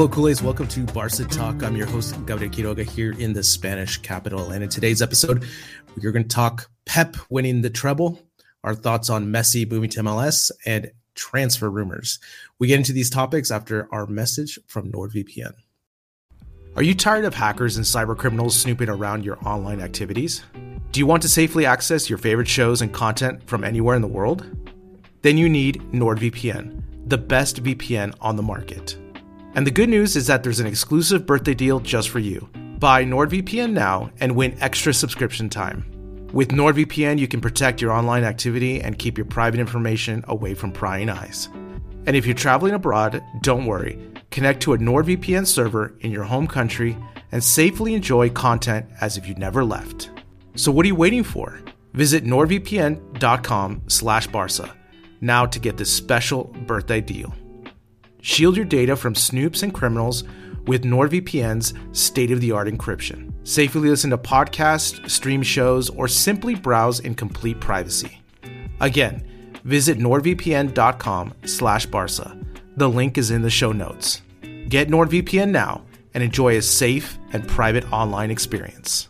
Hello, Kool-Aids. Welcome to Barca Talk. I'm your host, Gabriel Quiroga, here in the Spanish capital. And in today's episode, we're going to talk Pep winning the treble, our thoughts on Messi moving to MLS, and transfer rumors. We get into these topics after our message from NordVPN. Are you tired of hackers and cyber criminals snooping around your online activities? Do you want to safely access your favorite shows and content from anywhere in the world? Then you need NordVPN, the best VPN on the market. And the good news is that there's an exclusive birthday deal just for you. Buy NordVPN now and win extra subscription time. With NordVPN, you can protect your online activity and keep your private information away from prying eyes. And if you're traveling abroad, don't worry. Connect to a NordVPN server in your home country and safely enjoy content as if you never left. So what are you waiting for? Visit nordvpn.com/barca now to get this special birthday deal. Shield your data from snoops and criminals with NordVPN's state of the art encryption. Safely listen to podcasts, stream shows, or simply browse in complete privacy. Again, visit nordvpn.com slash barca. The link is in the show notes. Get NordVPN now and enjoy a safe and private online experience.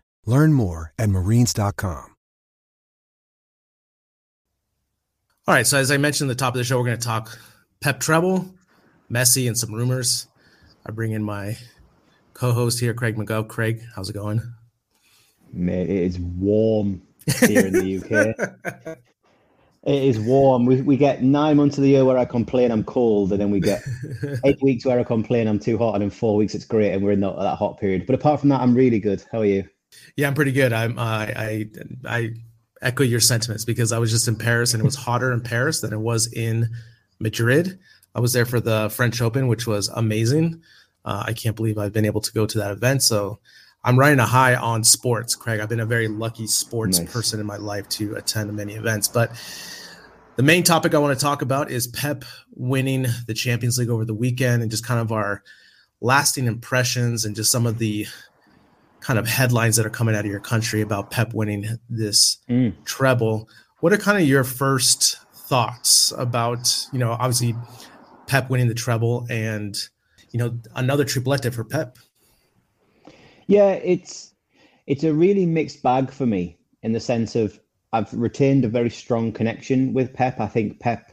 Learn more at marines.com. All right, so as I mentioned at the top of the show, we're going to talk Pep Treble, Messi, and some rumors. I bring in my co-host here, Craig McGov. Craig, how's it going? Mate, it is warm here in the UK. It is warm. We, we get nine months of the year where I complain I'm cold, and then we get eight weeks where I complain I'm too hot, and in four weeks it's great, and we're in that, that hot period. But apart from that, I'm really good. How are you? Yeah, I'm pretty good. I'm uh, I I echo your sentiments because I was just in Paris and it was hotter in Paris than it was in Madrid. I was there for the French Open, which was amazing. Uh, I can't believe I've been able to go to that event. So I'm riding a high on sports, Craig. I've been a very lucky sports nice. person in my life to attend many events. But the main topic I want to talk about is Pep winning the Champions League over the weekend and just kind of our lasting impressions and just some of the kind of headlines that are coming out of your country about Pep winning this mm. treble. What are kind of your first thoughts about, you know, obviously Pep winning the treble and, you know, another triplete for Pep? Yeah, it's it's a really mixed bag for me in the sense of I've retained a very strong connection with Pep. I think Pep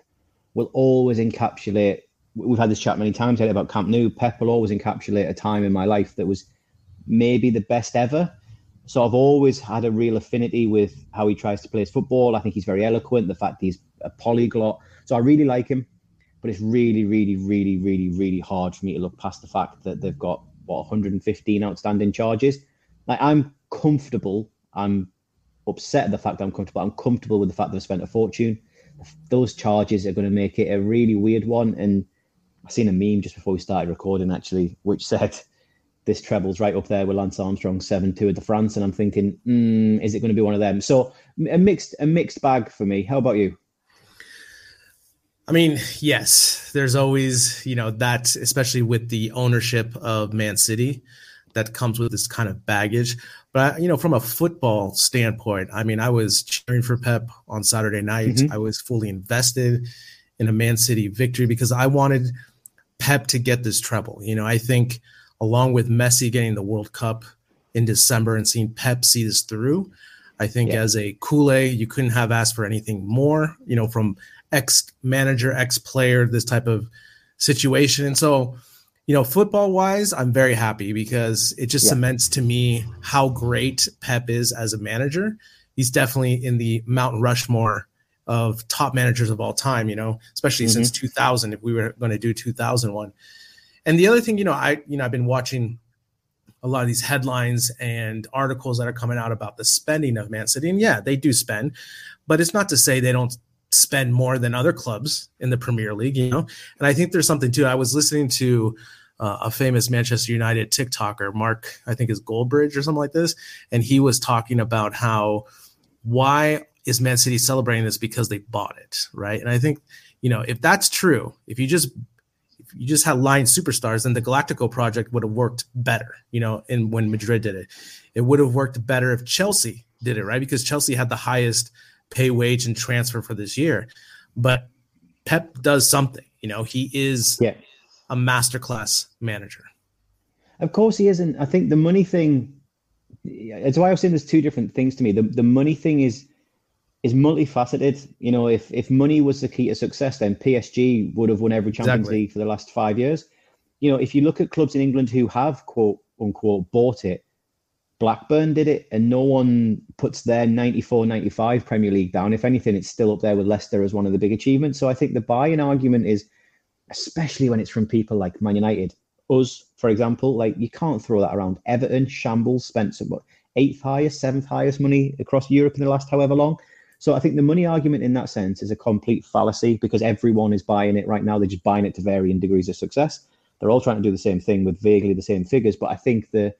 will always encapsulate. We've had this chat many times about Camp Nou. Pep will always encapsulate a time in my life that was maybe the best ever So I've always had a real affinity with how he tries to play his football. I think he's very eloquent. The fact he's a polyglot. So I really like him. But it's really, really, really, really, really hard for me to look past the fact that they've got what 115 outstanding charges. Like I'm comfortable. I'm upset at the fact that I'm comfortable. I'm comfortable with the fact that I've spent a fortune. Those charges are going to make it a really weird one. And I seen a meme just before we started recording actually, which said this treble's right up there with Lance Armstrong seven Tour de France, and I'm thinking, mm, is it going to be one of them? So a mixed a mixed bag for me. How about you? I mean, yes, there's always, you know, that, especially with the ownership of Man City, that comes with this kind of baggage. But, you know, from a football standpoint, I mean, I was cheering for Pep on Saturday night. Mm-hmm. I was fully invested in a Man City victory because I wanted Pep to get this treble. You know, I think along with Messi getting the World Cup in December and seeing Pep see this through, I think yeah. as a Kool Aid, you couldn't have asked for anything more, you know, from ex manager, ex player, this type of situation. And so, you know, football wise, I'm very happy because it just yeah. cements to me how great Pep is as a manager. He's definitely in the Mount Rushmore of top managers of all time, you know, especially mm-hmm. since 2000, if we were going to do 2001. And the other thing, you know, I, you know, I've been watching a lot of these headlines and articles that are coming out about the spending of Man City. And yeah, they do spend, but it's not to say they don't spend more than other clubs in the Premier League, you know. And I think there's something too. I was listening to uh, a famous Manchester United TikToker, Mark, I think is Goldbridge or something like this, and he was talking about how why is Man City celebrating this because they bought it, right? And I think you know if that's true, if you just you just had line superstars, then the Galactico project would have worked better, you know. And when Madrid did it, it would have worked better if Chelsea did it, right? Because Chelsea had the highest pay wage and transfer for this year. But Pep does something. You know, he is yeah. a masterclass manager. Of course he isn't. I think the money thing it's why I was saying there's two different things to me. The the money thing is is multifaceted. You know, if if money was the key to success, then PSG would have won every Champions exactly. League for the last five years. You know, if you look at clubs in England who have quote unquote bought it, Blackburn did it, and no one puts their 94 95 Premier League down. If anything, it's still up there with Leicester as one of the big achievements. So I think the buy-in argument is, especially when it's from people like Man United, us, for example, like you can't throw that around. Everton, Shambles, spent what, eighth highest, seventh highest money across Europe in the last however long. So I think the money argument in that sense is a complete fallacy because everyone is buying it right now. They're just buying it to varying degrees of success. They're all trying to do the same thing with vaguely the same figures. But I think the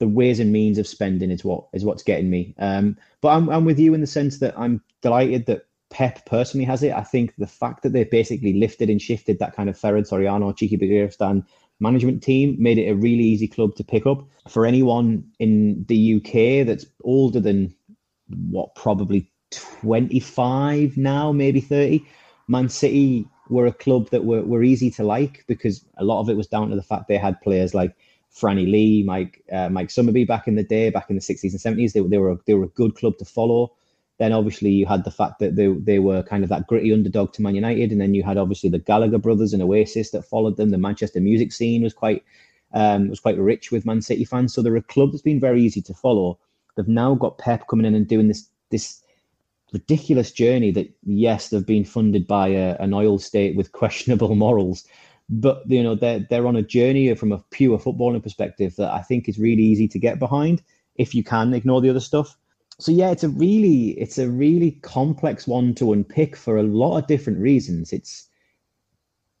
the ways and means of spending is what is what's getting me. Um, but I'm I'm with you in the sense that I'm delighted that Pep personally has it. I think the fact that they've basically lifted and shifted that kind of Ferran Soriano, Txiki Begiristain management team made it a really easy club to pick up for anyone in the UK that's older than what probably 25 now, maybe 30. Man City were a club that were, were easy to like because a lot of it was down to the fact they had players like Franny Lee, Mike uh, Mike Summerbee back in the day, back in the 60s and 70s. They, they were a, they were a good club to follow. Then obviously you had the fact that they, they were kind of that gritty underdog to Man United, and then you had obviously the Gallagher brothers and Oasis that followed them. The Manchester music scene was quite um, was quite rich with Man City fans. So they're a club that's been very easy to follow. They've now got Pep coming in and doing this this ridiculous journey that yes, they've been funded by a, an oil state with questionable morals, but you know they're they're on a journey from a pure footballing perspective that I think is really easy to get behind if you can ignore the other stuff. So yeah, it's a really it's a really complex one to unpick for a lot of different reasons. It's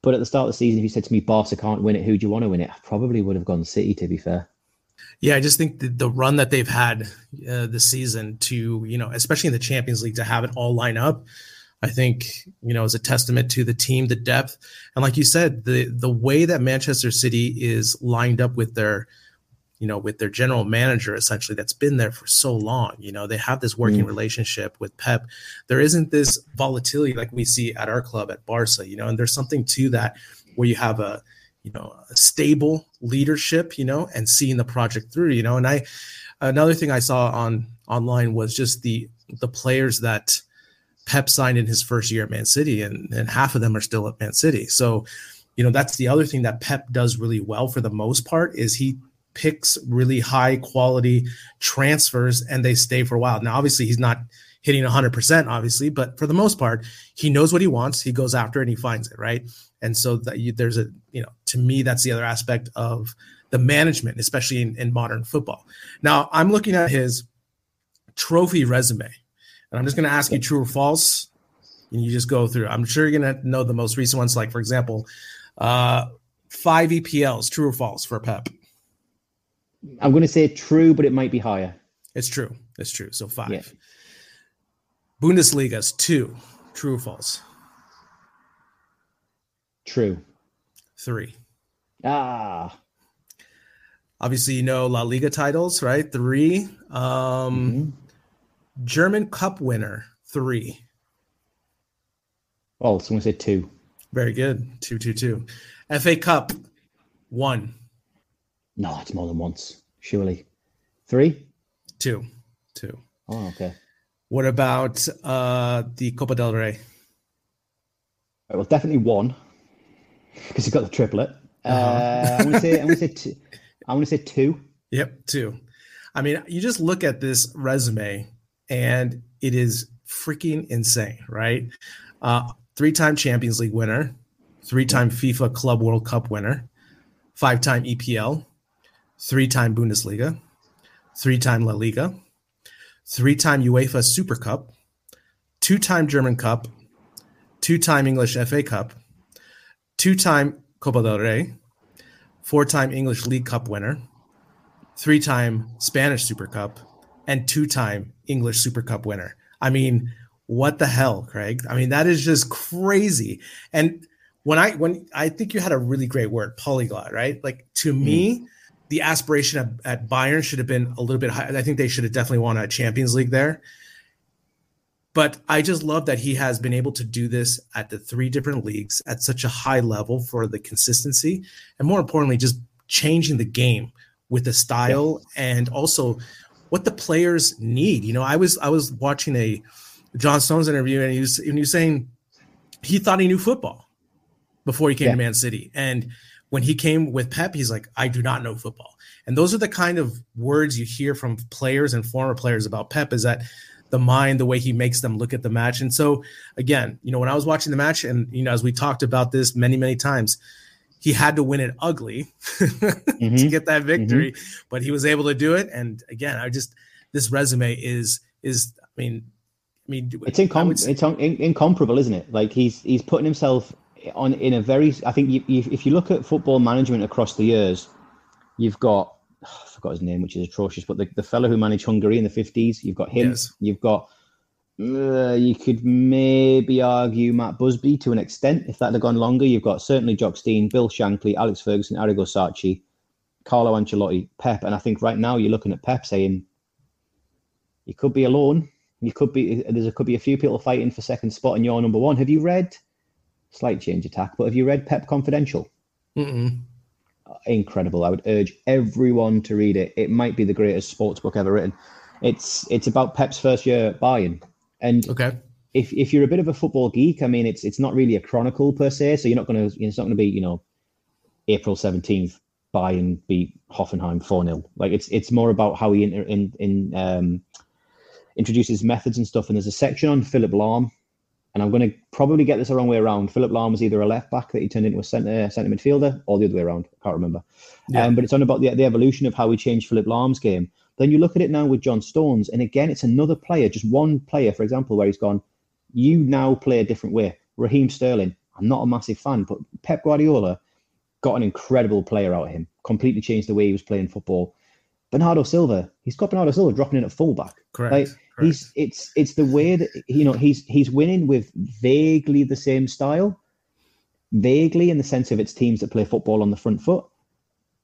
but at the start of the season, if you said to me Barca can't win it, who do you want to win it? I probably would have gone City to be fair. Yeah, I just think the, the run that they've had uh, this season to, you know, especially in the Champions League, to have it all line up, I think you know is a testament to the team, the depth, and like you said, the the way that Manchester City is lined up with their, you know, with their general manager essentially that's been there for so long. You know, they have this working mm. relationship with Pep. There isn't this volatility like we see at our club at Barca. You know, and there's something to that where you have a you know stable leadership. You know, and seeing the project through. You know, and I another thing I saw on online was just the the players that Pep signed in his first year at Man City, and, and half of them are still at Man City. So, you know, that's the other thing that Pep does really well for the most part is he picks really high quality transfers and they stay for a while. Now, obviously, he's not hitting 100%, obviously, but for the most part, he knows what he wants. He goes after it and he finds it, right? And so that you, there's a, you know, to me, that's the other aspect of the management, especially in, in modern football. Now, I'm looking at his trophy resume, and I'm just going to ask you true or false. And you just go through. I'm sure you're going to know the most recent ones, like, for example, uh, five EPLs, true or false for Pep? I'm going to say true, but it might be higher. It's true. It's true. So five. Yeah. Bundesliga's two. True or false? True. Three. Ah. Obviously, you know La Liga titles, right? Three. Um, mm-hmm. German Cup winner, three. Oh, someone said two. Very good. Two, two, two. FA Cup, one. No, it's more than once, surely. Three? Two. Two. Oh, okay. What about uh, the Copa del Rey? Well, definitely one because he got the triplet. Uh-huh. Uh, I'm gonna say I'm gonna say two. I'm gonna say two. Yep, two. I mean, you just look at this resume, and it is freaking insane, right? Uh, three-time Champions League winner, three-time FIFA Club World Cup winner, five-time EPL, three-time Bundesliga, three-time La Liga, three time UEFA Super Cup, two time German Cup, two time English FA Cup, two time Copa del Rey, four time English League Cup winner, three time Spanish Super Cup, and two time English Super Cup winner. I mean, what the hell, Craig? I mean, that is just crazy. And when I when I think you had a really great word, polyglot, right? Like to mm. me, the aspiration at, at Bayern should have been a little bit higher. I think they should have definitely won a Champions League there. But I just love that he has been able to do this at the three different leagues at such a high level for the consistency, and more importantly, just changing the game with the style and also what the players need. You know, I was I was watching a John Stones interview, and he was, and he was saying he thought he knew football before he came yeah. to Man City, and when he came with Pep, he's like, I do not know football. And those are the kind of words you hear from players and former players about Pep is that the mind, the way he makes them look at the match. And so, again, you know, when I was watching the match, and, you know, as we talked about this many, many times, he had to win it ugly mm-hmm. to get that victory, mm-hmm. but he was able to do it. And again, I just, this resume is, is, I mean, I mean, it's, incom- it's un- incomparable, isn't it? Like he's he's putting himself on in a very. I think you, you, if you look at football management across the years, you've got I forgot his name, which is atrocious, but the, the fellow who managed Hungary in the fifties, you've got him. Yes. You've got uh, you could maybe argue Matt Busby to an extent if that had gone longer. You've got certainly Jock Stein, Bill Shankly, Alex Ferguson, Arrigo Sacchi, Carlo Ancelotti, Pep, and I think right now you're looking at Pep saying you could be alone. You could be there's a, could be a few people fighting for second spot, and you're number one. Have you read slight change attack. But have you read Pep Confidential? Mm-mm. Incredible. I would urge everyone to read it. It might be the greatest sports book ever written. It's it's about Pep's first year at Bayern. And okay. if if you're a bit of a football geek, I mean, it's it's not really a chronicle per se. So you're not going to it's not going to be you know April seventeenth Bayern beat Hoffenheim four 0 Like it's it's more about how he in, in, in um, introduces methods and stuff. And there's a section on Philipp Lahm, and I'm going to probably get this the wrong way around. Philipp Lahm was either a left back that he turned into a centre centre midfielder, or the other way around. I can't remember. Yeah. Um, but it's on about the, the evolution of how we changed Philipp Lahm's game. Then you look at it now with John Stones, and again, it's another player, just one player, for example, where he's gone. You now play a different way. Raheem Sterling. I'm not a massive fan, but Pep Guardiola got an incredible player out of him. Completely changed the way he was playing football. Bernardo Silva, he's got Bernardo Silva dropping in at fullback. Correct. Like, Correct. He's it's it's the way that you know he's he's winning with vaguely the same style, vaguely in the sense of it's teams that play football on the front foot.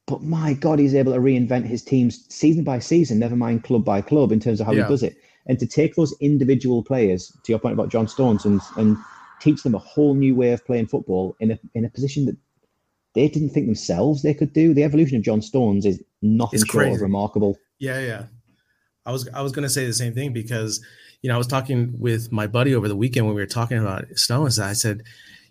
But my God, he's able to reinvent his teams season by season, never mind club by club, in terms of how yeah. he does it. And to take those individual players, to your point about John Stones, and and teach them a whole new way of playing football in a in a position that they didn't think themselves they could do. The evolution of John Stones is nothing short crazy. of remarkable. Yeah, yeah. I was I was going to say the same thing because you know I was talking with my buddy over the weekend when we were talking about Stones. I said,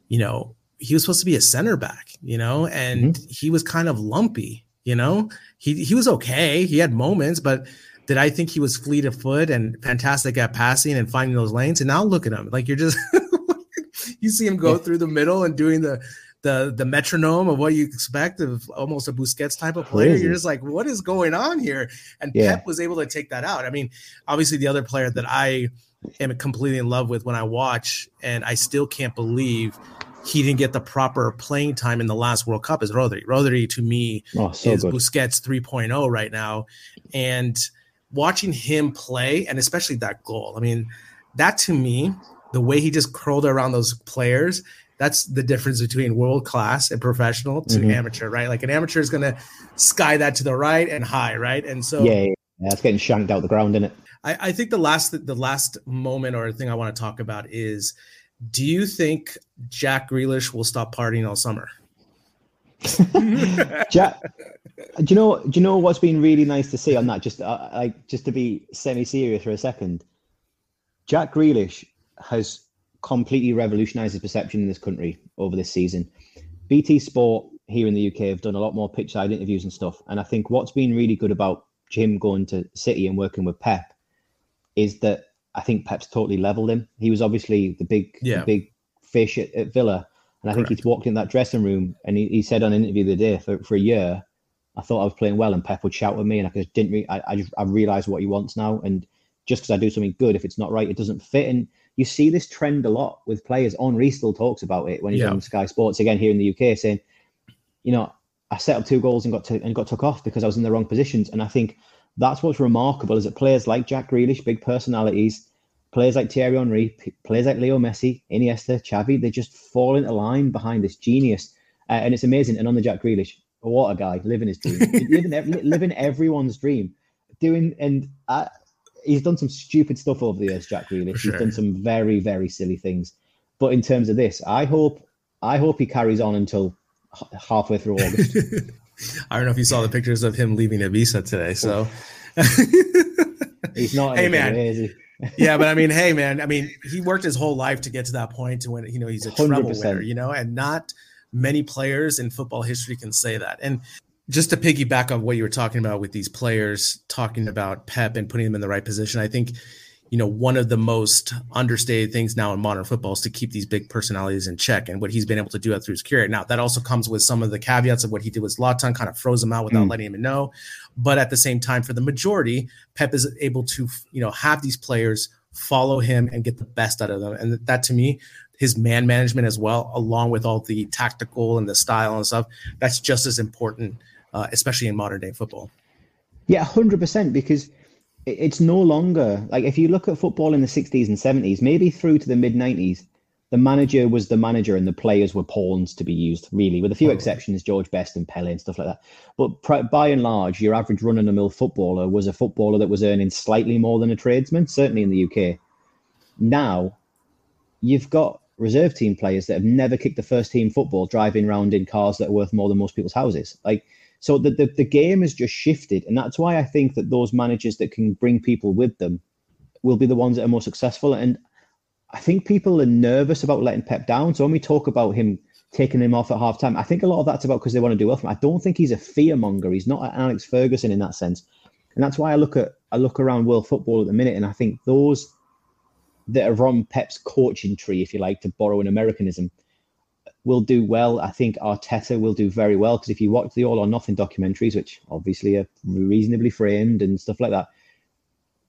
you know, he was supposed to be a center back, you know, and mm-hmm. he was kind of lumpy, You know, he he was okay. He had moments, but did I think he was fleet of foot and fantastic at passing and finding those lanes? And now look at him. Like you're just you see him go through the middle and doing the the the metronome of what you expect of almost a Busquets type of player. Crazy. You're just like, what is going on here? And yeah. Pep was able to take that out. I mean, obviously the other player that I am completely in love with when I watch, and I still can't believe he didn't get the proper playing time in the last World Cup is Rodri. Rodri to me oh, so is good. Busquets 3.0 right now. And watching him play and especially that goal. I mean, that to me, the way he just curled around those players, that's the difference between world class and professional to mm-hmm. amateur, right? Like an amateur is going to sky that to the right and high, right? And so yeah, yeah, it's getting shanked out the ground, isn't it? I, I think the last the last moment or thing I want to talk about is, do you think Jack Grealish will stop partying all summer? Jack, do you know? Do you know what's been really nice to see on that? Just uh, like just to be semi-serious for a second, Jack Grealish has completely revolutionised his perception in this country over this season. BT Sport here in the UK have done a lot more pitch side interviews and stuff, and I think what's been really good about Jim going to City and working with Pep is that I think Pep's totally leveled him. He was obviously the big, yeah. the big fish at, at Villa, and I Correct. think he's walked in that dressing room and he, he said on an interview the day for, for a year, I thought I was playing well and Pep would shout at me and I just didn't, re- I, I just, I realized what he wants now. And just because I do something good, if it's not right, it doesn't fit. And you see this trend a lot with players. Henry still talks about it when he's yeah. on Sky Sports again here in the UK saying, you know, I set up two goals and got to, and got took off because I was in the wrong positions. And I think that's what's remarkable is that players like Jack Grealish, big personalities, players like Thierry Henry, players like Leo Messi, Iniesta, Xavi, they just fall into line behind this genius. Uh, and it's amazing. And on the Jack Grealish, what a guy, living his dream, living, living everyone's dream, doing, and uh, he's done some stupid stuff over the years, Jack Grealish. Sure. He's done some very, very silly things. But in terms of this, I hope, I hope he carries on until halfway through August. I don't know if you saw the pictures of him leaving Ibiza today. So he's not. hey man, yeah, but I mean, hey, man, I mean, he worked his whole life to get to that point to when you know he's a 100%. treble winner, you know, and not many players in football history can say that. And just to piggyback on what you were talking about with these players talking about Pep and putting them in the right position, I think you know, one of the most understated things now in modern football is to keep these big personalities in check and what he's been able to do that through his career. Now, that also comes with some of the caveats of what he did with Zlatan, kind of froze him out without mm. letting him know. But at the same time, for the majority, Pep is able to, you know, have these players follow him and get the best out of them. And that to me, his man management as well, along with all the tactical and the style and stuff, that's just as important, uh, especially in modern day football. Yeah, 100%. Because it's no longer like if you look at football in the 60s and 70s, maybe through to the mid 90s, the manager was the manager and the players were pawns to be used, really, with a few exceptions, George Best and Pele and stuff like that. But by and large, your average run of the mill footballer was a footballer that was earning slightly more than a tradesman, certainly in the UK. Now, you've got reserve team players that have never kicked the first team football driving around in cars that are worth more than most people's houses. Like, so the, the, the game has just shifted. And that's why I think that those managers that can bring people with them will be the ones that are more successful. And I think people are nervous about letting Pep down. So when we talk about him taking him off at half time, I think a lot of that's about because they want to do well. I don't think he's a fear monger. He's not an Alex Ferguson in that sense. And that's why I look at I look around world football at the minute and I think those that are on Pep's coaching tree, if you like, to borrow an Americanism, will do well. I think Arteta will do very well because if you watch the All or Nothing documentaries, which obviously are reasonably framed and stuff like that,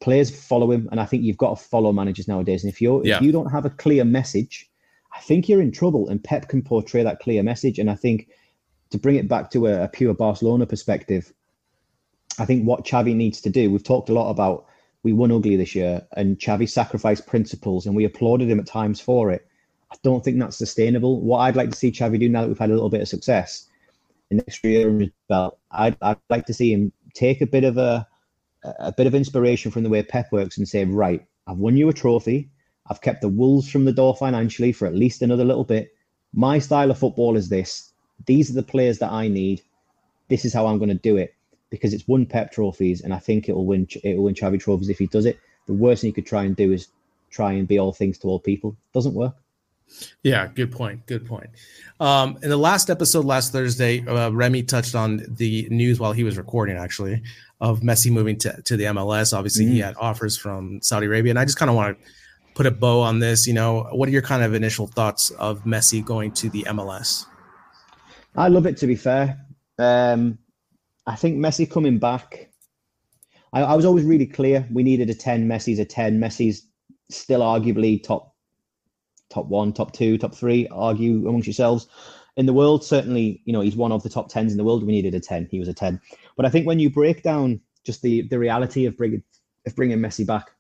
players follow him, and I think you've got to follow managers nowadays. And if you yeah. if you don't have a clear message, I think you're in trouble. And Pep can portray that clear message. And I think to bring it back to a, a pure Barcelona perspective, I think what Xavi needs to do. We've talked a lot about we won ugly this year, and Xavi sacrificed principles, and we applauded him at times for it. I don't think that's sustainable. What I'd like to see Xavi do now that we've had a little bit of success in the next year in his belt, I'd, I'd like to see him take a bit of a a bit of inspiration from the way Pep works and say, right, I've won you a trophy. I've kept the Wolves from the door financially for at least another little bit. My style of football is this. These are the players that I need. This is how I'm going to do it because it's won Pep trophies, and I think it will win. It will win Xavi trophies if he does it. The worst thing he could try and do is try and be all things to all people. It Doesn't work. Yeah, good point. Good point. Um, in the last episode last Thursday, uh, Remy touched on the news while he was recording, actually, of Messi moving to, to the MLS. Obviously, mm-hmm. he had offers from Saudi Arabia, and I just kind of want to put a bow on this. You know, what are your kind of initial thoughts of Messi going to the MLS? I love it. To be fair, um, I think Messi coming back. I, I was always really clear. We needed a ten. Messi's a ten. Messi's still arguably top top one, top two, top three, argue amongst yourselves. In the world, certainly, you know, he's one of the top tens in the world. We needed a 10. He was a 10. But I think when you break down just the the reality of bringing of bringing Messi back,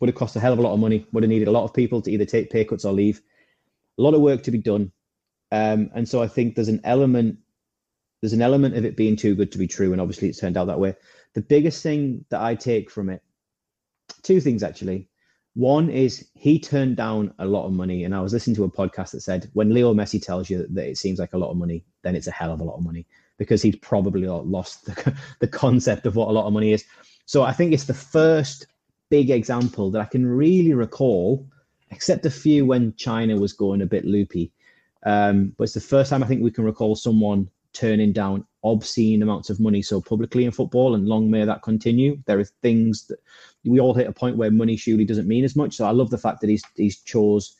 would have cost a hell of a lot of money, would have needed a lot of people to either take pay cuts or leave. A lot of work to be done. Um, and so I think there's an element, there's an element of it being too good to be true. And obviously it's turned out that way. The biggest thing that I take from it, two things actually. One is he turned down a lot of money, and I was listening to a podcast that said when Leo Messi tells you that it seems like a lot of money, then it's a hell of a lot of money because he's probably lost the, the concept of what a lot of money is. So I think it's the first big example that I can really recall, except a few when China was going a bit loopy. Um, but it's the first time I think we can recall someone turning down obscene amounts of money so publicly in football, and long may that continue. There are things that we all hit a point where money surely doesn't mean as much. So I love the fact that he's he's chose.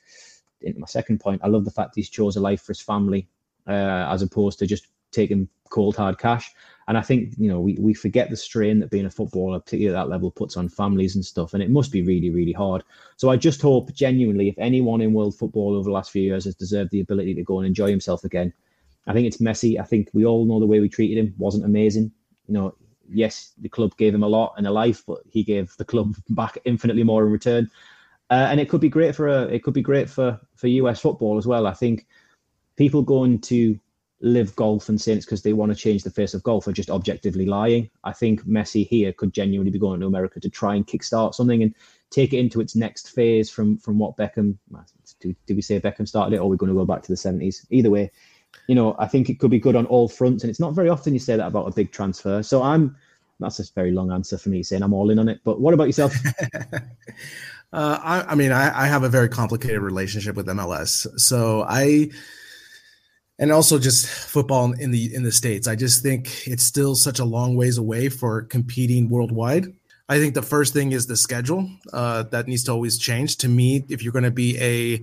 In my second point, I love the fact he's chose a life for his family uh, as opposed to just taking cold hard cash. And I think you know we, we forget the strain that being a footballer, particularly at that level, puts on families and stuff, and it must be really really hard. So I just hope genuinely, if anyone in world football over the last few years has deserved the ability to go and enjoy himself again, I think it's Messi. I think we all know the way we treated him wasn't amazing. You know, yes, the club gave him a lot in a life, but he gave the club back infinitely more in return. Uh, and it could be great for a, it could be great for for US football as well. I think people going to LIV Golf and saying it's because they want to change the face of golf are just objectively lying. I think Messi here could genuinely be going to America to try and kickstart something and take it into its next phase from from what Beckham. Do, do we say Beckham started it, or are we going to go back to the seventies? Either way, you know, I think it could be good on all fronts. And it's not very often you say that about a big transfer. So I'm, that's a very long answer for me saying I'm all in on it. But what about yourself? uh, I, I, mean, I, I have a very complicated relationship with MLS. So I, and also just football in the in the states. I just think it's still such a long ways away for competing worldwide. I think the first thing is the schedule uh, that needs to always change. To me, if you're going to be a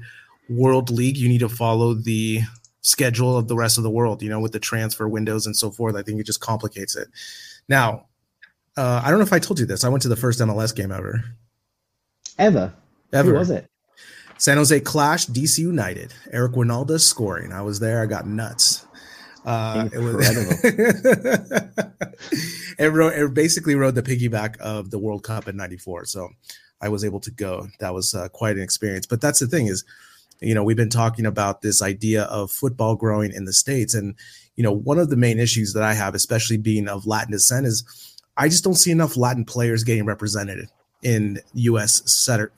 world league, you need to follow the schedule of the rest of the world, you know, with the transfer windows and so forth. I think it just complicates it. Now, uh, I don't know if I told you this. I went to the first MLS game ever. Ever? Ever. Who was it? San Jose Clash, DC United. Eric Wynalda scoring. I was there. I got nuts. Uh, it was it, rode, it basically rode the piggyback of the World Cup in '94. So I was able to go. That was uh, quite an experience. But that's the thing is, you know, we've been talking about this idea of football growing in the States. And, you know, one of the main issues that I have, especially being of Latin descent, is I just don't see enough Latin players getting represented in U.S.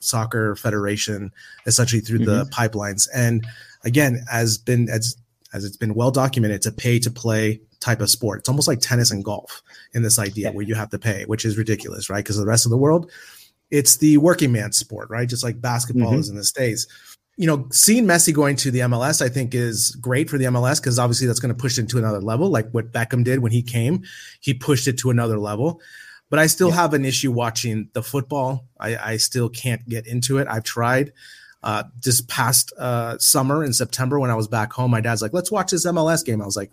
Soccer Federation, essentially through mm-hmm. the pipelines. And again, as been as as it's been well documented, it's a pay to play type of sport. It's almost like tennis and golf in this idea yeah. where you have to pay, which is ridiculous, right? Because the rest of the world, it's the working man's sport, right? Just like basketball mm-hmm. is in the States you know, seeing Messi going to the MLS, I think is great for the MLS because obviously that's going to push it to another level, like what Beckham did when he came. He pushed it to another level. But I still yeah. have an issue watching the football. I, I, still can't get into it. I've tried. Uh, this past uh, summer in September when I was back home, my dad's like, "Let's watch this MLS game." I was like,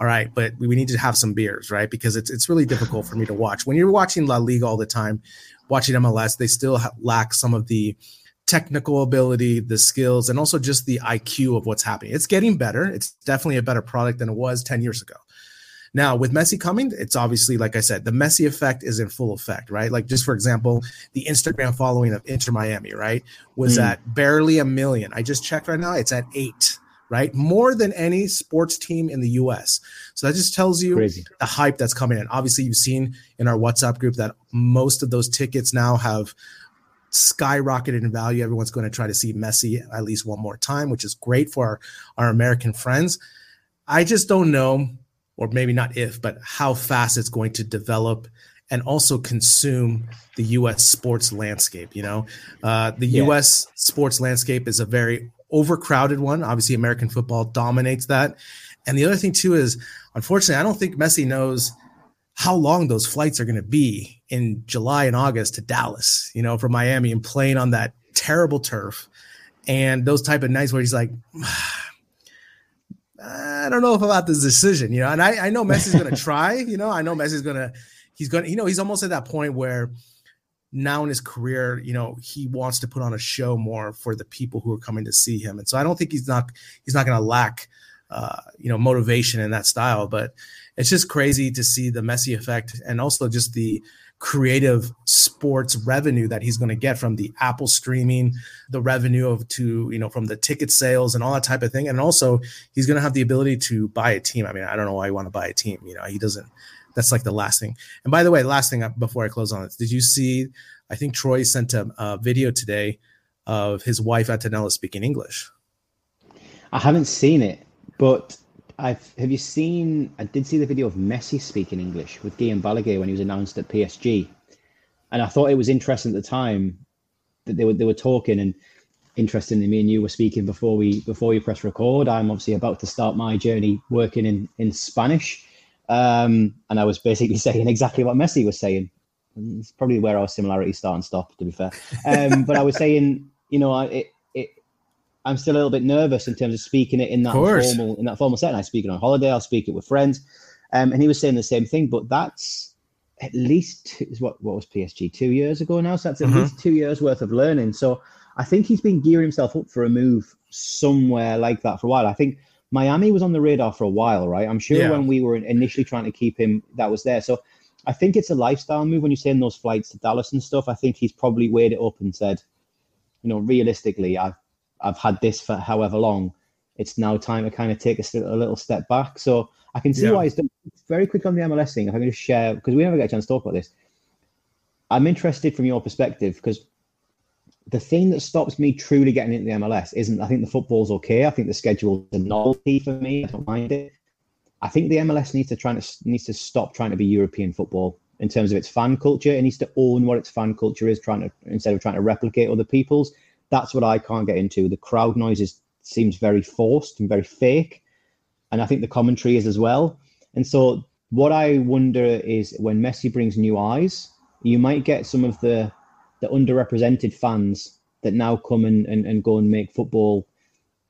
"All right, but we, we need to have some beers, right? Because it's it's really difficult for me to watch when you're watching La Liga all the time. Watching MLS, they still ha- lack some of the technical ability, the skills, and also just the IQ of what's happening. It's getting better. It's definitely a better product than it was 10 years ago. Now, with Messi coming, it's obviously, like I said, the Messi effect is in full effect, right? Like, just for example, the Instagram following of Inter Miami, right, was mm. at barely a million. I just checked right now, it's at eight, right? More than any sports team in the US. So that just tells you Crazy. the hype that's coming in. Obviously, you've seen in our WhatsApp group that most of those tickets now have skyrocketed in value. Everyone's going to try to see Messi at least one more time, which is great for our, our American friends. I just don't know, or maybe not if, but how fast it's going to develop and also consume the U.S. sports landscape. You know, uh, the yeah. U.S. sports landscape is a very overcrowded one. Obviously, American football dominates that. And the other thing too is, unfortunately, I don't think Messi knows how long those flights are going to be in July and August to Dallas, you know, from Miami and playing on that terrible turf. And those type of nights where he's like, I don't know if about this decision, you know, and I, I know Messi's going to try, you know, I know Messi's going to, he's going to, you know, he's almost at that point where now in his career, you know, he wants to put on a show more for the people who are coming to see him. And so I don't think he's not, he's not going to lack, uh, you know, motivation in that style, but it's just crazy to see the Messi effect and also just the creative sports revenue that he's going to get from the Apple streaming, the revenue of to, you know, from the ticket sales and all that type of thing. And also he's going to have the ability to buy a team. I mean, I don't know why you want to buy a team. You know, he doesn't, that's like the last thing. And by the way, last thing uh, before I close on this, did you see, I think Troy sent a, a video today of his wife Antonella speaking English. I haven't seen it, but I've have you seen? I did see the video of Messi speaking English with Guillem Balagué when he was announced at PSG, and I thought it was interesting at the time that they were they were talking and interestingly, me and you were speaking before we before you press record. I'm obviously about to start my journey working in in Spanish, um, and I was basically saying exactly what Messi was saying. It's probably where our similarities start and stop, to be fair. Um, but I was saying, you know, I, it, I'm still a little bit nervous in terms of speaking it in that formal in that formal setting. I speak it on holiday. I'll speak it with friends, um, and he was saying the same thing. But that's at least is what what was PSG two years ago now. So that's at mm-hmm. least two years worth of learning. So I think he's been gearing himself up for a move somewhere like that for a while. I think Miami was on the radar for a while, right? I'm sure yeah. when we were initially trying to keep him, that was there. So I think it's a lifestyle move when you're saying those flights to Dallas and stuff. I think he's probably weighed it up and said, you know, realistically, I've I've had this for however long. It's now time to kind of take a, a little step back. So I can see yeah. why he's done very quick on the MLS thing. If I can just share, because we never get a chance to talk about this. I'm interested from your perspective because the thing that stops me truly getting into the MLS isn't I think the football's okay. I think the schedule's a novelty for me. I don't mind it. I think the MLS needs to try to needs to stop trying to be European football in terms of its fan culture. It needs to own what its fan culture is, trying to instead of trying to replicate other people's. That's what I can't get into. The crowd noise is, seems very forced and very fake. And I think the commentary is as well. And so what I wonder is when Messi brings new eyes, you might get some of the the underrepresented fans that now come and, and, and go and make football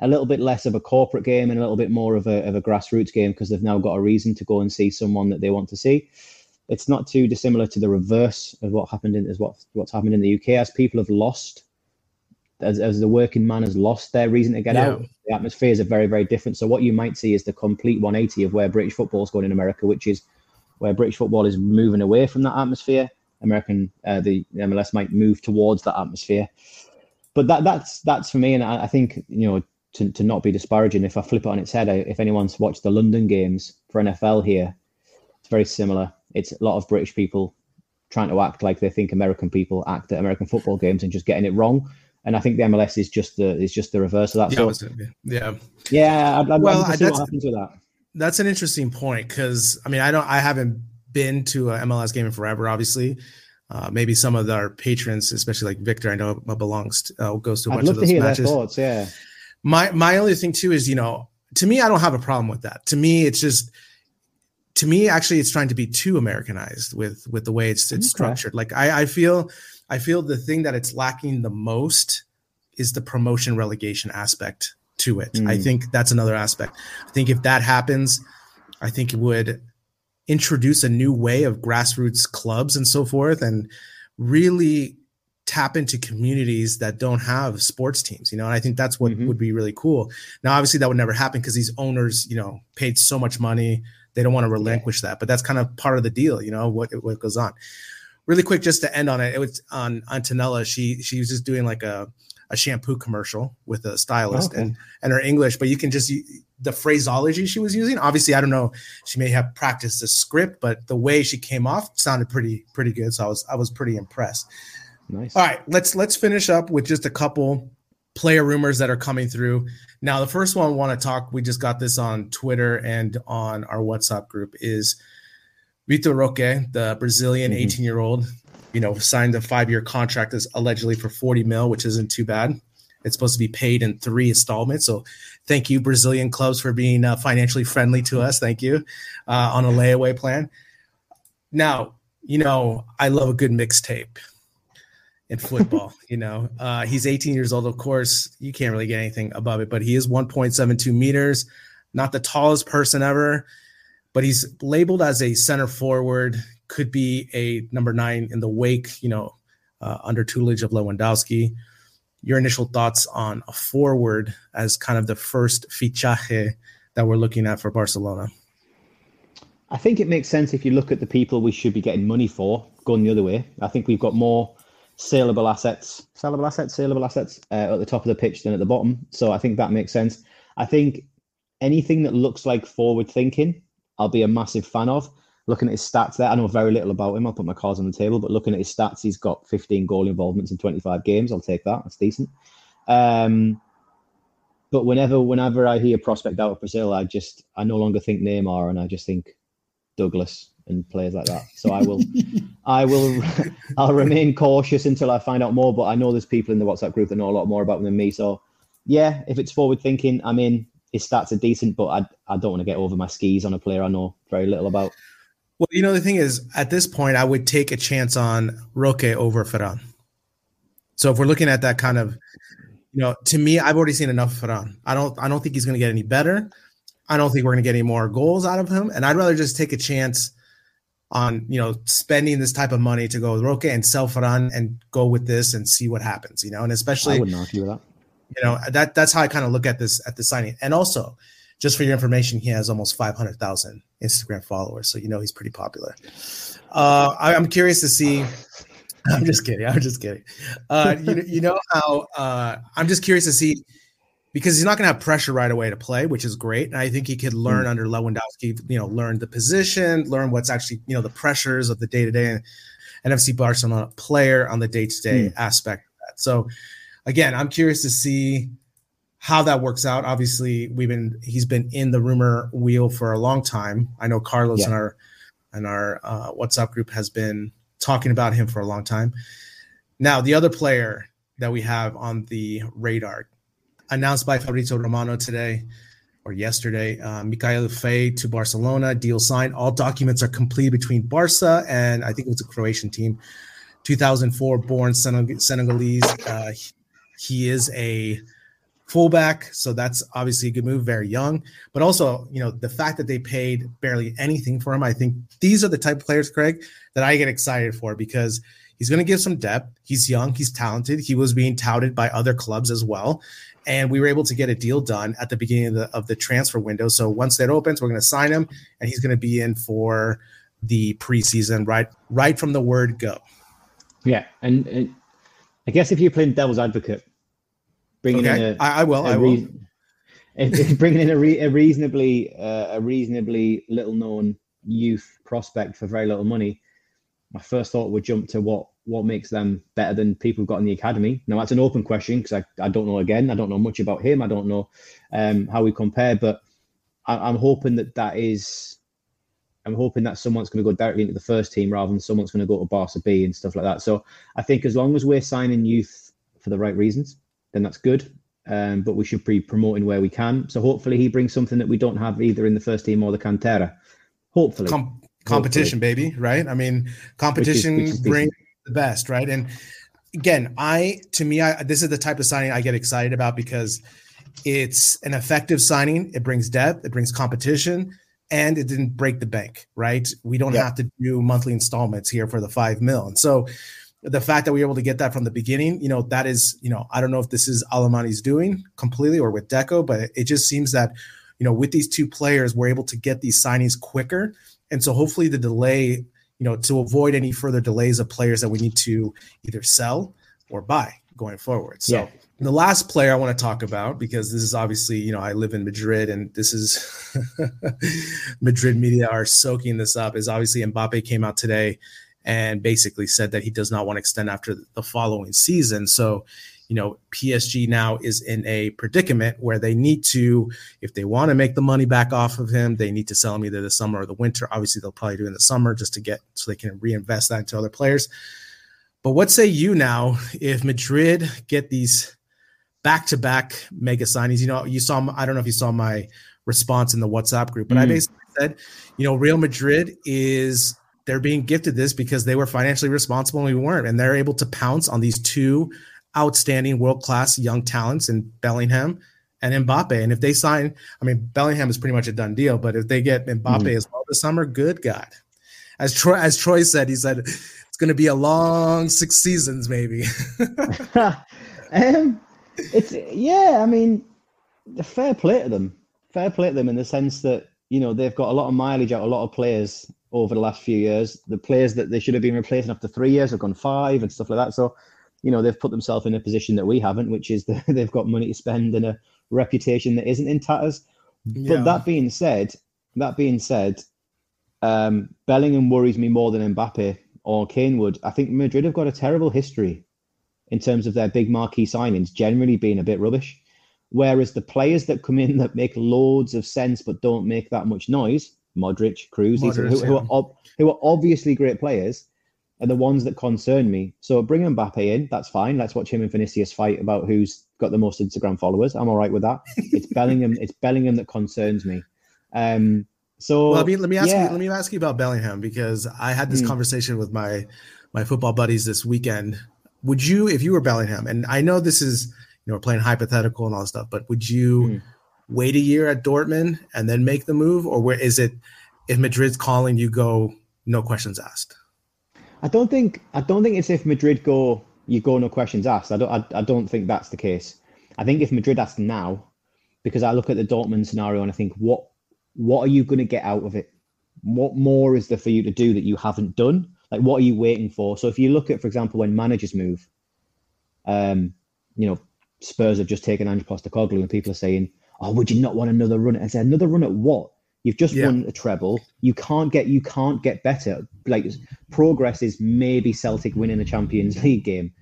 a little bit less of a corporate game and a little bit more of a, of a grassroots game because they've now got a reason to go and see someone that they want to see. It's not too dissimilar to the reverse of what happened in as what what's happened in the UK as people have lost as, as the working man has lost their reason to get yeah. out, the atmospheres are very, very different. So what you might see is the complete 180 of where British football is going in America, which is where British football is moving away from that atmosphere. American, uh, the MLS might move towards that atmosphere. But that that's that's for me, and I, I think you know to, to not be disparaging. If I flip it on its head, I, if anyone's watched the London games for NFL here, it's very similar. It's a lot of British people trying to act like they think American people act at American football games and just getting it wrong and I think the MLS is just the is just the reverse of that. Yeah, so, yeah, yeah. I'd, I'd well, what happens with that. That's an interesting point because I mean I don't I haven't been to a MLS game in forever. Obviously, uh, maybe some of our patrons, especially like Victor, I know belongs to, uh, goes to a I'd bunch of those matches. thoughts, yeah. My my only thing too is you know to me I don't have a problem with that. To me it's just to me actually it's trying to be too Americanized with with the way it's it's okay. structured. Like I I feel I feel the thing that it's lacking the most is the promotion relegation aspect to it. Mm. I think that's another aspect. I think if that happens, I think it would introduce a new way of grassroots clubs and so forth and really tap into communities that don't have sports teams, you know, and I think that's what mm-hmm. would be really cool. Now, obviously that would never happen because these owners, you know, paid so much money. They don't want to relinquish that, but that's kind of part of the deal, you know, what, what goes on really quick, just to end on it, it was on Antonella. She she was just doing like a a shampoo commercial with a stylist oh, okay. and and her English, but you can just the phraseology she was using. Obviously, I don't know. She may have practiced the script, but the way she came off sounded pretty pretty good. So I was I was pretty impressed. Nice. All right, let's let's finish up with just a couple player rumors that are coming through. Now, the first one I want to talk. We just got this on Twitter and on our WhatsApp group. Is Vitor Roque, the Brazilian 18 mm-hmm. year old, you know, signed a five year contract as allegedly for 40 mil, which isn't too bad. It's supposed to be paid in three installments. So thank you, Brazilian clubs, for being uh, financially friendly to us. Thank you uh, on a layaway plan. Now, you know, I love a good mixtape in football. you know, uh, he's 18 years old. Of course, you can't really get anything above it, but he is 1.72 meters, not the tallest person ever, but he's labeled as a center forward, could be a number nine in the wake, you know, uh, under tutelage of Lewandowski. Your initial thoughts on a forward as kind of the first fichaje that we're looking at for Barcelona? I think it makes sense if you look at the people we should be getting money for going the other way. I think we've got more saleable assets, saleable assets, saleable assets uh, at the top of the pitch than at the bottom. So I think that makes sense. I think anything that looks like forward thinking, I'll be a massive fan of. Looking at his stats there, I know very little about him. I'll put my cards on the table, but looking at his stats, he's got 15 goal involvements in 25 games. I'll take that. That's decent. Um, but whenever whenever I hear prospect out of Brazil, I just I no longer think Neymar, and I just think Douglas and players like that. So I will, I will, I'll remain cautious until I find out more. But I know there's people in the WhatsApp group that know a lot more about them than me. So yeah, if it's forward thinking, I mean, his stats are decent, but I I don't want to get over my skis on a player I know very little about. Well, you know the thing is, at this point, I would take a chance on Roque over Ferran. So if we're looking at that kind of, you know, to me, I've already seen enough Ferran. I don't I don't think he's going to get any better. I don't think we're going to get any more goals out of him. And I'd rather just take a chance on, you know, spending this type of money to go with Roque and sell Ferran and go with this and see what happens, you know, and especially, I wouldn't argue with that. You know, that that's how I kind of look at this at the signing. And also, just for your information, he has almost 500,000 Instagram followers. So, you know, he's pretty popular. Uh, I, I'm curious to see. I'm just kidding. I'm just kidding. Uh, you, you know how uh, I'm just curious to see because he's not going to have pressure right away to play, which is great. And I think he could learn mm. under Lewandowski, you know, learn the position, learn what's actually, you know, the pressures of the day to day NFC FC Barcelona player on the day to day aspect of that. So, again, I'm curious to see how that works out. Obviously, we've been he's been in the rumor wheel for a long time. I know Carlos yeah. and our and our uh, WhatsApp group has been talking about him for a long time. Now, the other player that we have on the radar, announced by Fabrizio Romano today or yesterday. Uh, Mikayil to Barcelona, deal signed. All documents are complete between Barca and I think it was a Croatian team. 2004 born Senegalese. Uh, he is a fullback, so that's obviously a good move. Very young, but also you know the fact that they paid barely anything for him. I think these are the type of players, Craig, that I get excited for because he's going to give some depth. He's young, he's talented. He was being touted by other clubs as well, and we were able to get a deal done at the beginning of the, of the transfer window. So once that opens, we're going to sign him, and he's going to be in for the preseason right right from the word go. Yeah, and, and I guess if you're playing devil's advocate, bringing okay. in a, I, I will, I will. bringing in a, re, a reasonably uh, a reasonably little known youth prospect for very little money, my first thought would jump to what what makes them better than people who've got in the academy? Now that's an open question because I, I don't know again. I don't know much about him. I don't know um, how we compare, but I, am hoping that that is. I'm hoping that someone's going to go directly into the first team rather than someone's going to go to Barca B and stuff like that. So I think as long as we're signing youth for the right reasons, then that's good. Um, but we should be promoting where we can. So hopefully he brings something that we don't have either in the first team or the Cantera. Hopefully. Com- competition, baby, right? I mean, competition which is, which is brings the best, right? And again, I to me, I this is the type of signing I get excited about because it's an effective signing. It brings depth, it brings competition, and it didn't break the bank, right? We don't yeah. have to do monthly installments here for the five mil. And so the fact that we were able to get that from the beginning, you know, that is, you know, I don't know if this is Alemany's doing completely or with Deco, but it just seems that, you know, with these two players, we're able to get these signings quicker. And so hopefully the delay you know, to avoid any further delays of players that we need to either sell or buy going forward. So yeah. the last player I want to talk about, because this is obviously, you know, I live in Madrid and this is Madrid media are soaking this up, is obviously Mbappe came out today and basically said that he does not want to extend after the following season. So you know, PSG now is in a predicament where they need to, if they want to make the money back off of him, they need to sell him either the summer or the winter. Obviously, they'll probably do in the summer just to get so they can reinvest that into other players. But what say you now if Madrid get these back to back mega signings. You know, you saw, I don't know if you saw my response in the WhatsApp group, but mm. I basically said, you know, Real Madrid is they're being gifted this because they were financially responsible and we weren't, and they're able to pounce on these two outstanding world class young talents in Bellingham and Mbappe. And if they sign, I mean, Bellingham is pretty much a done deal, but if they get Mbappe mm. as well this summer, good God. As Troy, as Troy said, he said it's going to be a long six seasons, maybe. um, it's yeah. I mean, fair play to them. Fair play to them in the sense that you know they've got a lot of mileage out, a lot of players over the last few years. The players that they should have been replacing after three years have gone five and stuff like that. So, you know, they've put themselves in a position that we haven't, which is that they've got money to spend and a reputation that isn't in tatters. Yeah. But that being said, that being said, um, Bellingham worries me more than Mbappe or Kane would. I think Madrid have got a terrible history in terms of their big marquee signings generally being a bit rubbish. Whereas the players that come in that make loads of sense but don't make that much noise, Modric, Kroos, who, yeah. who, are, who are obviously great players, are the ones that concern me. So bring Mbappe in, that's fine. Let's watch him and Vinicius fight about who's got the most Instagram followers. I'm all right with that. It's Bellingham. It's Bellingham that concerns me. Um, so well, I mean, let me ask yeah. you. Let me ask you about Bellingham because I had this mm. conversation with my my football buddies this weekend. Would you, if you were Bellingham, and I know this is you know we're playing hypothetical and all this stuff, but would you mm. wait a year at Dortmund and then make the move, or where is it? If Madrid's calling, you go no questions asked. I don't think I don't think it's if Madrid go you go no questions asked. I don't I, I don't think that's the case. I think if Madrid ask now, because I look at the Dortmund scenario and I think what what are you going to get out of it? What more is there for you to do that you haven't done? Like what are you waiting for? So if you look at, for example, when managers move, um, you know, Spurs have just taken Ange Postecoglou and people are saying, "Oh, would you not want another run?" I said, "Another run at what? You've just yeah. won a treble. You can't get you can't get better. Like progress is maybe Celtic winning a Champions League game.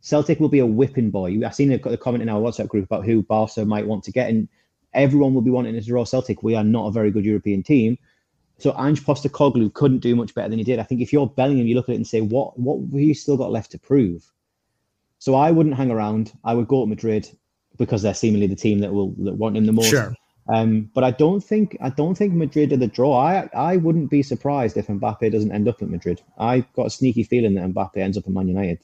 Celtic will be a whipping boy. I've seen a, a comment in our WhatsApp group about who Barca might want to get, and everyone will be wanting to draw Celtic. We are not a very good European team. So Ange Postecoglou couldn't do much better than he did. I think if you're Bellingham, you look at it and say, what what have you still got left to prove? So I wouldn't hang around. I would go to Madrid because they're seemingly the team that will that want him the most. Sure. Um, but I don't think I don't think Madrid are the draw. I I wouldn't be surprised if Mbappe doesn't end up at Madrid. I've got a sneaky feeling that Mbappe ends up at Man United.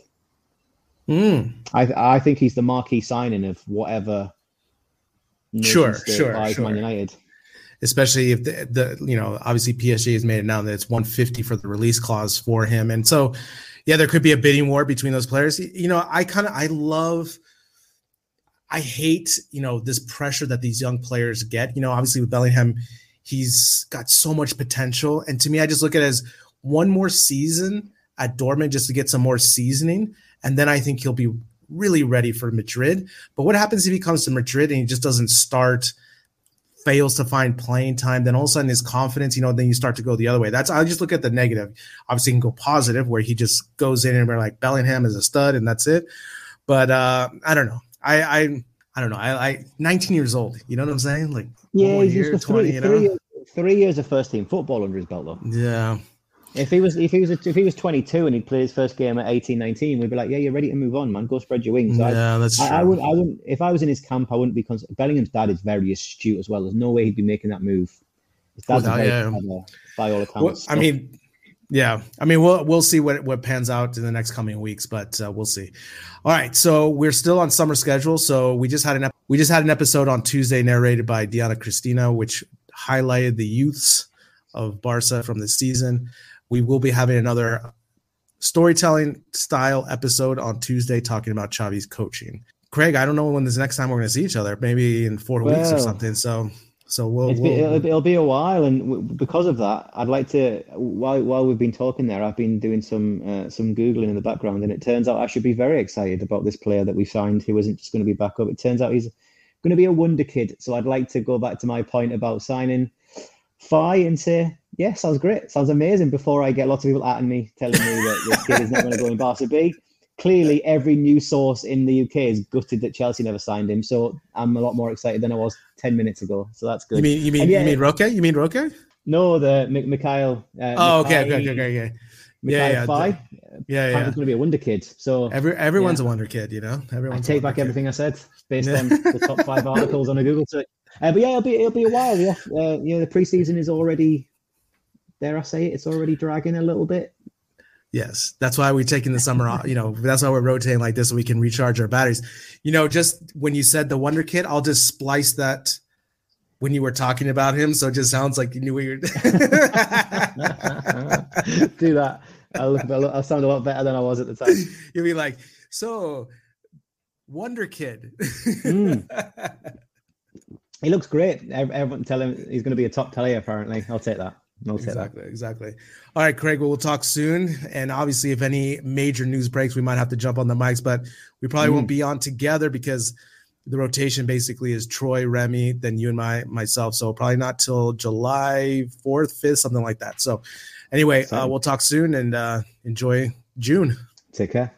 Mm. I I think he's the marquee signing of whatever. Sure, sure, sure. Man United. Especially if the, the you know obviously PSG has made it now that it's 150 for the release clause for him, and so yeah, there could be a bidding war between those players. You know, I kind of I love I hate, you know, this pressure that these young players get. You know, obviously with Bellingham, he's got so much potential. And to me, I just look at it as one more season at Dortmund just to get some more seasoning. And then I think he'll be really ready for Madrid. But what happens if he comes to Madrid and he just doesn't start, fails to find playing time? Then all of a sudden his confidence, you know, then you start to go the other way. That's I just look at the negative. Obviously, can go positive where he just goes in and we're like Bellingham is a stud and that's it. But uh, I don't know. I I I don't know. I, I 19 years old. You know what I'm saying? Like yeah, he's year, 20, three, you know? three, years, three years of first team football under his belt though. Yeah. If he was if he was if he was 22 and he'd play his first game at 18, 19, we'd be like, yeah, you're ready to move on, man. Go spread your wings. yeah, I, that's true. I, I, would I wouldn't if I was in his camp, I wouldn't be. Cons- Bellingham's dad is very astute as well. There's no way he'd be making that move. His dad's well, very yeah. clever, by all accounts. Well, I mean, yeah, I mean we'll we'll see what what pans out in the next coming weeks, but uh, we'll see. All right, so we're still on summer schedule. So we just had an ep- we just had an episode on Tuesday narrated by Diana Cristina, which highlighted the youths of Barca from the season. We will be having another storytelling style episode on Tuesday talking about Xavi's coaching. Craig, I don't know when this next time we're going to see each other. Maybe in four well, weeks or something. So so we'll, we'll, be, it'll, it'll, be a while, and because of that, I'd like to. While while we've been talking there, I've been doing some uh, some googling in the background, and it turns out I should be very excited about this player that we signed, who isn't just going to be back up. It turns out he's going to be a wonder kid. So I'd like to go back to my point about signing Faye and say, yeah, sounds great, sounds amazing. Before I get lots of people at me telling me that this kid is not going to go in Barca B clearly every news source in the UK is gutted that Chelsea never signed him. So I'm a lot more excited than I was ten minutes ago. So that's good. You mean you mean yeah, you mean Roque? You mean Roque? No, the M- Mikayil. Uh, oh, okay, okay, okay, okay. Yeah, yeah, Faye, yeah, yeah. Panther's going to be a wonder kid. So Every everyone's Yeah. a wonder kid, you know. I Everyone's a take back kid. everything I said based on the top five articles on a Google search. Uh, but yeah, it'll be it'll be a while. Yeah, uh, you know, the preseason is already. Dare I say it? It's already dragging a little bit. Yes, that's why we're taking the summer off. You know, that's why we're rotating like this so we can recharge our batteries. You know, just when you said the Wonder Kid, I'll just splice that when you were talking about him, so it just sounds like you knew what you're. Do that. I'll, look, I'll, I'll sound a lot better than I was at the time. You'll be like, so Wonder Kid. Mm. He looks great. Ev- Everyone tell him he's going to be a top telly. Apparently, I'll take that. Exactly, exactly. All right, Craig. Well, we'll talk soon. And obviously, if any major news breaks, we might have to jump on the mics, but we probably won't be on together because the rotation basically is Troy, Remy, then you and my myself. So probably not till July fourth, fifth, something like that. So anyway, uh, we'll talk soon and uh, enjoy June. Take care.